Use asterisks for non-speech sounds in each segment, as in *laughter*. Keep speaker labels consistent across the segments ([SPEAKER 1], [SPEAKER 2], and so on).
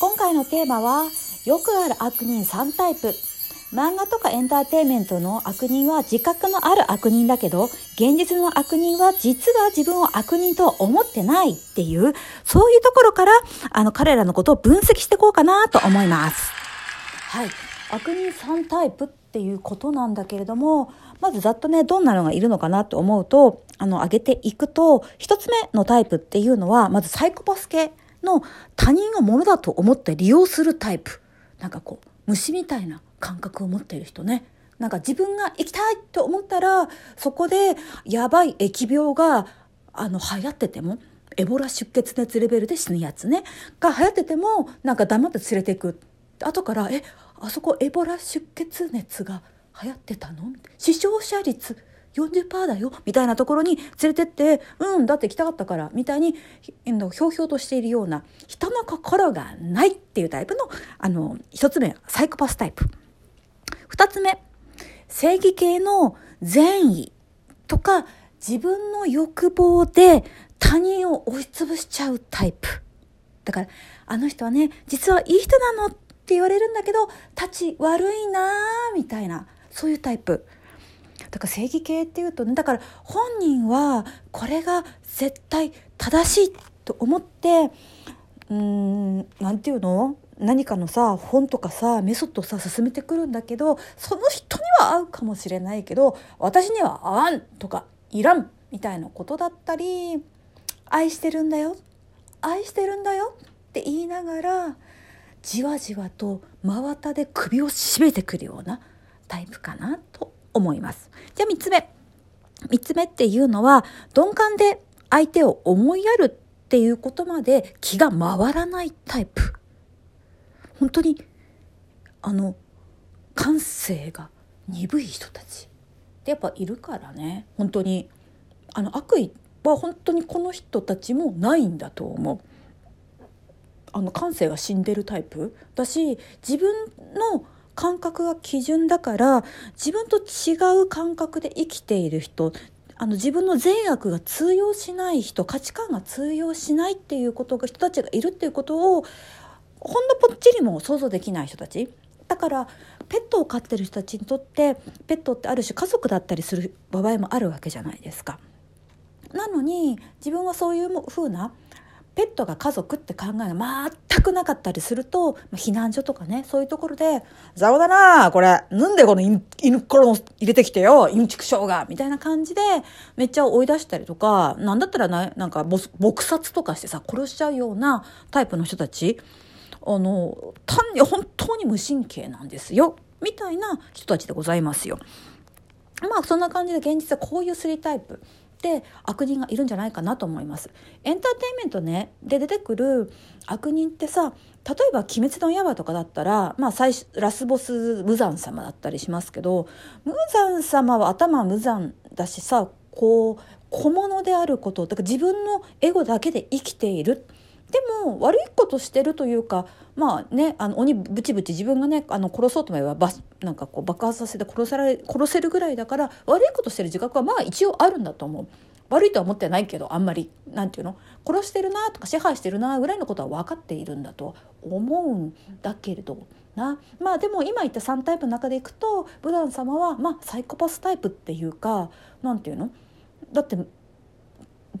[SPEAKER 1] 今回のテーマはよくある悪人3タイプ。漫画とかエンターテインメントの悪人は自覚のある悪人だけど現実の悪人は実は自分を悪人と思ってないっていうそういうところからあの彼らのことを分析していこうかなと思います。はい。悪人3タイプっていうことなんだけれどもまずざっとねどんなのがいるのかなと思うとあの上げていくと一つ目のタイプっていうのはまずサイコパス系。の他人が物だと思って利用するタイプ。なんかこう虫みたいな感覚を持っている人ね。なんか自分が行きたいと思ったらそこでやばい疫病があの流行っててもエボラ出血熱レベルで死ぬやつね。が流行っててもなんか黙って連れていく。後から「えあそこエボラ出血熱が流行ってたの?」死傷者率40%だよみたいなところに連れてって「うんだって来たかったから」みたいにひょうひょうとしているような人の心がないっていうタイプのあの一つ目サイコパスタイプ二つ目正義系の善意とか自分の欲望で他人を押しつぶしちゃうタイプだからあの人はね実はいい人なのって言われるんだけど立ち悪いなーみたいなそういうタイプ。だから正義系っていうとねだから本人はこれが絶対正しいと思ってうーん何て言うの？何かのさ本とかさメソッドをさ進めてくるんだけどその人には合うかもしれないけど私には合わんとかいらんみたいなことだったり愛してるんだよ愛してるんだよって言いながらじわじわと真綿で首を絞めてくるようなタイプかなと。思います。じゃあ3つ目。3つ目っていうのは鈍感で相手を思いやるっていうことまで気が回らないタイプ。本当にあの感性が鈍い人たちってやっぱいるからね本当にあの悪意は本当にこの人たちもないんだと思う。あの感性が死んでるタイプだし自分の感覚が基準だから自分と違う感覚で生きている人あの自分の善悪が通用しない人価値観が通用しないっていうことが人たちがいるっていうことをほんのぽっちりも想像できない人たちだからペットを飼ってる人たちにとってペットってある種家族だったりする場合もあるわけじゃないですか。なのに自分はそういう風なペットが家族って考えが全くなかったりすると、避難所とかね、そういうところで、ざわだなこれ、なんでこの犬、犬から入れてきてよ、犬畜生がみたいな感じで、めっちゃ追い出したりとか、なんだったらな、なんか、撲殺とかしてさ、殺しちゃうようなタイプの人たち、あの、単に本当に無神経なんですよ、みたいな人たちでございますよ。まあそんな感じで現実はこういう3タイプって悪人がいるんじゃないかなと思います。エンターテインメントねで出てくる悪人ってさ例えば「鬼滅の刃」とかだったら、まあ、最ラスボス無惨様だったりしますけど無惨様は頭無惨だしさこう小物であることだから自分のエゴだけで生きている。でも悪いことしてるというかまあねあの鬼ブチブチ自分がねあの殺そうと思えばばなんかこう爆発させて殺せられ殺せるぐらいだから悪いことしてる自覚はまあ一応あるんだと思う。悪いとは思ってないけどあんまりなんていうの？殺してるなとか支配してるなぐらいのことは分かっているんだと思うんだけれどな。まあでも今言った3タイプの中でいくとブダン様はまあサイコパスタイプっていうかなんていうの？だって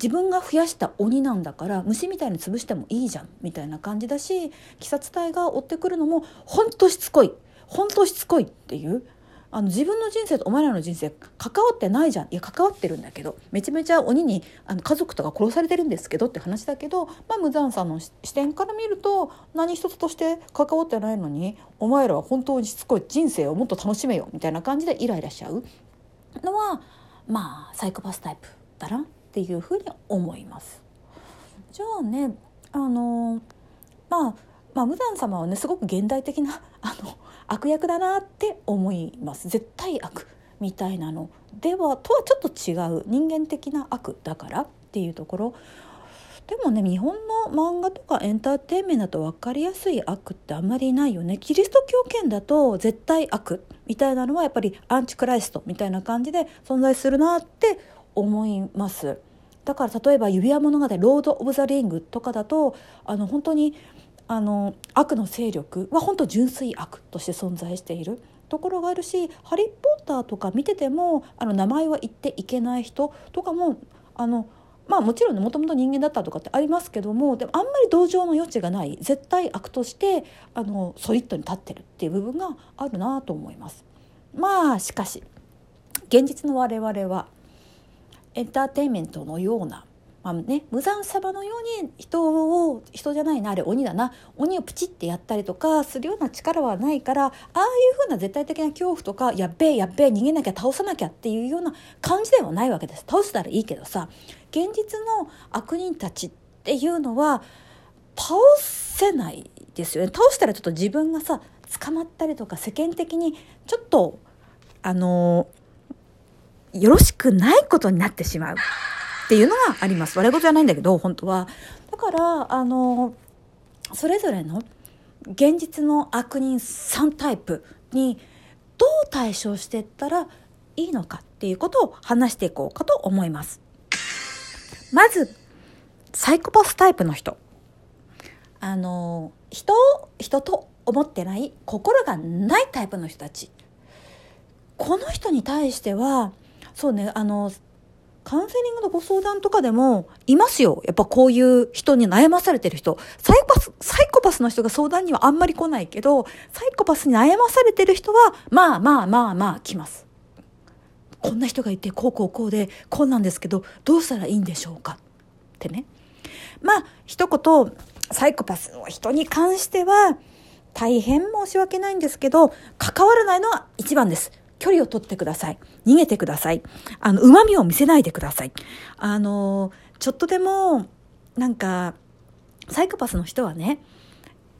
[SPEAKER 1] 自分が増やした鬼なんだから虫みたいに潰してもいいじゃんみたいな感じだし鬼殺隊が追ってくるのもほんとしつこいほんとしつこいっていうあの自分の人生とお前らの人生関わってないじゃん。いや関わってるんだけどめちゃめちゃ鬼にあの家族とか殺されてるんですけどって話だけど、まあ、無残さんの視点から見ると何一つとして関わってないのにお前らは本当にしつこい人生をもっと楽しめよみたいな感じでイライラしちゃうのはまあサイコパスタイプだな。っていうふうに思います。じゃあねあのまあまあ無惨様はねすごく現代的な *laughs* あの悪役だなって思います。絶対悪みたいなの。ではとはちょっと違う人間的な悪だからっていうところ。でもね日本の漫画とかエンターテインメントだと分かりやすい悪ってあんまりないよね。キリスト教圏だと絶対悪みたいなのはやっぱりアンチクライストみたいな感じで存在するなって思いますだから例えば指輪物語「ロード・オブ・ザ・リング」とかだとあの本当にあの悪の勢力は本当純粋悪として存在しているところがあるし「ハリー・ポッター」とか見ててもあの名前は言っていけない人とかもあのまあもちろんねもともと人間だったとかってありますけどもでもあんまり同情の余地がない絶対悪としてあのソリッドに立ってるっていう部分があるなと思います。まあしかし現実の我々はエンターテインメントのようなまあね、無残さばのように人を人じゃないなあれ鬼だな。鬼をプチってやったりとかするような力はないからああいうふうな絶対的な恐怖とかやっべえやっべえ逃げなきゃ倒さなきゃっていうような感じではないわけです。倒したらいいけどさ現実の悪人たちっていうのは倒せないですよね。倒したらちょっと自分がさ捕まったりとか世間的にちょっとあのよろしくないことになってしまう。っていうのがあります。笑い事じゃないんだけど、本当は。だから、あの、それぞれの現実の悪人3タイプにどう対処していったらいいのかっていうことを話していこうかと思います。まず、サイコパスタイプの人。あの、人を人と思ってない心がないタイプの人たち。この人に対しては、そうね、あの、カウンセリングのご相談とかでもいますよ。やっぱこういう人に悩まされてる人。サイコパス、サイコパスの人が相談にはあんまり来ないけど、サイコパスに悩まされてる人は、まあまあまあまあ来ます。こんな人がいて、こうこうこうで、こうなんですけど、どうしたらいいんでしょうか？ってね。まあ、一言、サイコパスの人に関しては、大変申し訳ないんですけど、関わらないのは一番です。距離を取ってください。逃げてください。あの、旨味を見せないでください。あの、ちょっとでも、なんか、サイコパスの人はね、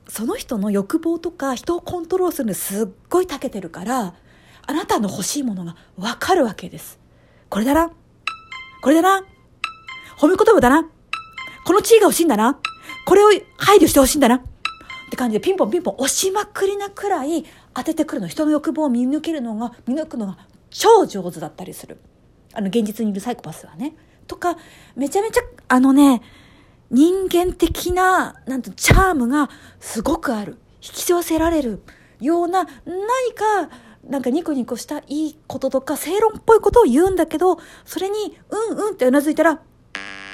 [SPEAKER 1] その人の欲望とか人をコントロールするのすっごい長けてるから、あなたの欲しいものがわかるわけです。これだな。これだな。褒め言葉だな。この地位が欲しいんだな。これを配慮して欲しいんだな。って感じでピンポンピンポン押しまくりなくらい当ててくるの人の欲望を見抜けるのが見抜くのが超上手だったりする。あの現実にいるサイコパスはね。とかめちゃめちゃあのね人間的ななんとチャームがすごくある。引き寄せられるような何かなんかニコニコしたいいこととか正論っぽいことを言うんだけどそれにうんうんってうなずいたら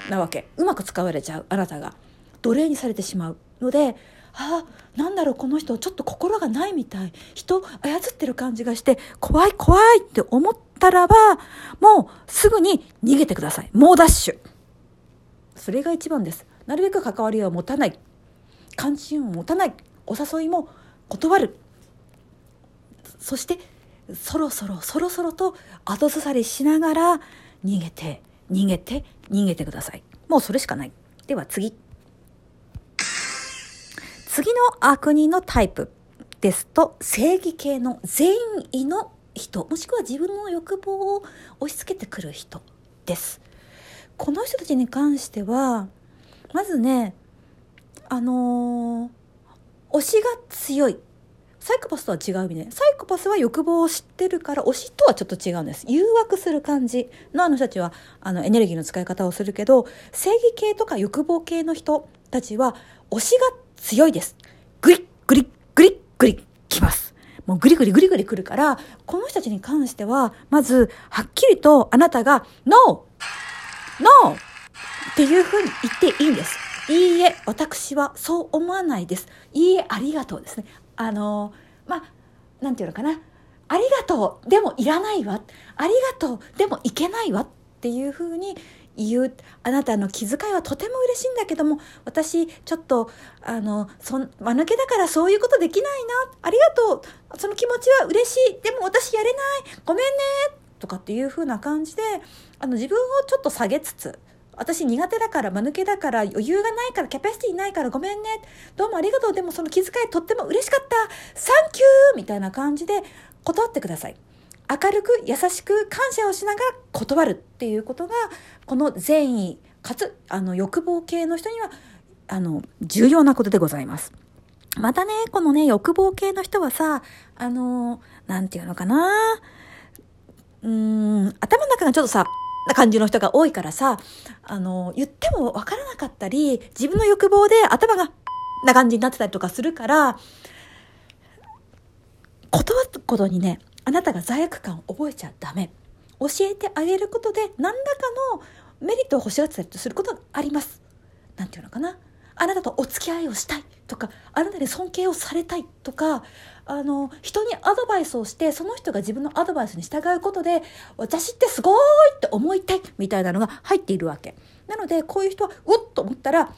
[SPEAKER 1] なわけ。うまく使われちゃうあなたが。奴隷にされてしまうのであなんだろうこの人ちょっと心がないみたい。人操ってる感じがして怖い怖いって思ったらばもうすぐに逃げてください。猛ダッシュ。それが一番です。なるべく関わりを持たない。関心を持たない。お誘いも断る。そしてそろそろそろそろと後ずさりしながら逃げて逃げて逃げてください。もうそれしかない。では次。次の悪人のタイプですと、正義系の善意の人、もしくは自分の欲望を押し付けてくる人です。この人たちに関しては、まずね、あのー、推しが強い。サイコパスとは違う意味で、サイコパスは欲望を知ってるから、推しとはちょっと違うんです。誘惑する感じのあの人たちは、あの、エネルギーの使い方をするけど、正義系とか欲望系の人たちは、推しが強いです。グリッグリッグリッグリッきます。もうグリグリグリグリ来るから、この人たちに関しては、まず、はっきりとあなたが、NO! NO! っていうふうに言っていいんです。いいえ、私はそう思わないです。いいえ、ありがとうですね。あの、まあ、なんていうのかな。ありがとう、でもいらないわ。ありがとう、でもいけないわっていうふうに言うあなたの気遣いはとても嬉しいんだけども私ちょっとあのそん間抜けだからそういうことできないなありがとう。その気持ちは嬉しい。でも私やれない。ごめんね。とかっていう風な感じであの自分をちょっと下げつつ私苦手だから間抜けだから余裕がないからキャパシティないからごめんね。どうもありがとう。でもその気遣いとっても嬉しかった。サンキューみたいな感じで断ってください。明るく優しく感謝をしながら断るっていうことがこの善意かつあの欲望系の人にはあの重要なことでございます。またね、このね、欲望系の人はさ、あの、なんていうのかな。うーん、頭の中がちょっとさ、な感じの人が多いからさ、あの、言ってもわからなかったり、自分の欲望で頭が、な感じになってたりとかするから、断ることにね、あなたが罪悪感を覚えちゃダメ。教えてあげることで何らかのメリットを欲しがってたりすることがあります。なんていうのかな。あなたとお付き合いをしたいとか、あなたに尊敬をされたいとか、あの、人にアドバイスをして、その人が自分のアドバイスに従うことで、私ってすごいって思いたいみたいなのが入っているわけ。なので、こういう人は、うっと思ったら、うん、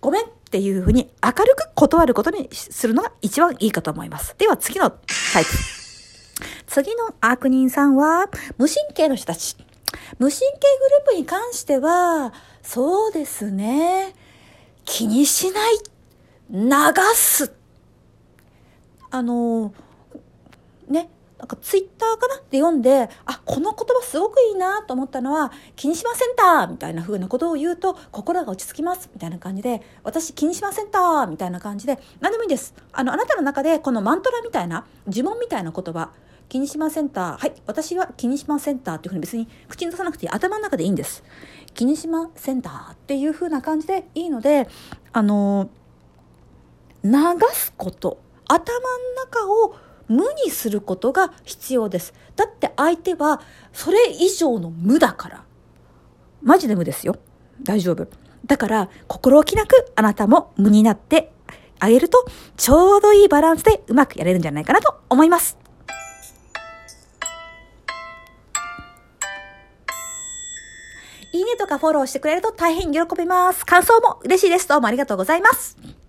[SPEAKER 1] ごめんっていうふうに明るく断ることにするのが一番いいかと思います。では次のタイプ。次の悪人さんは、無神経の人たち。無神経グループに関しては、そうですね。気にしない。流す。あの、ね、なんかツイッターかな？って読んで、あ、この言葉すごくいいなと思ったのは、気にしませんたみたいな風なことを言うと、心が落ち着きますみたいな感じで、私気にしませんたみたいな感じで、何でもいいです。あの、あなたの中でこのマントラみたいな、呪文みたいな言葉、気にしませんたはい、私は気にしませんたっていうふうに別に口に出さなくて頭の中でいいんです。気にしませんたっていう風な感じでいいので、あの、流すこと、頭の中を無にすることが必要です。だって相手はそれ以上の無だから。マジで無ですよ。大丈夫。だから心置きなくあなたも無になってあげるとちょうどいいバランスでうまくやれるんじゃないかなと思います。いいねとかフォローしてくれると大変喜びます。感想も嬉しいです。どうもありがとうございます。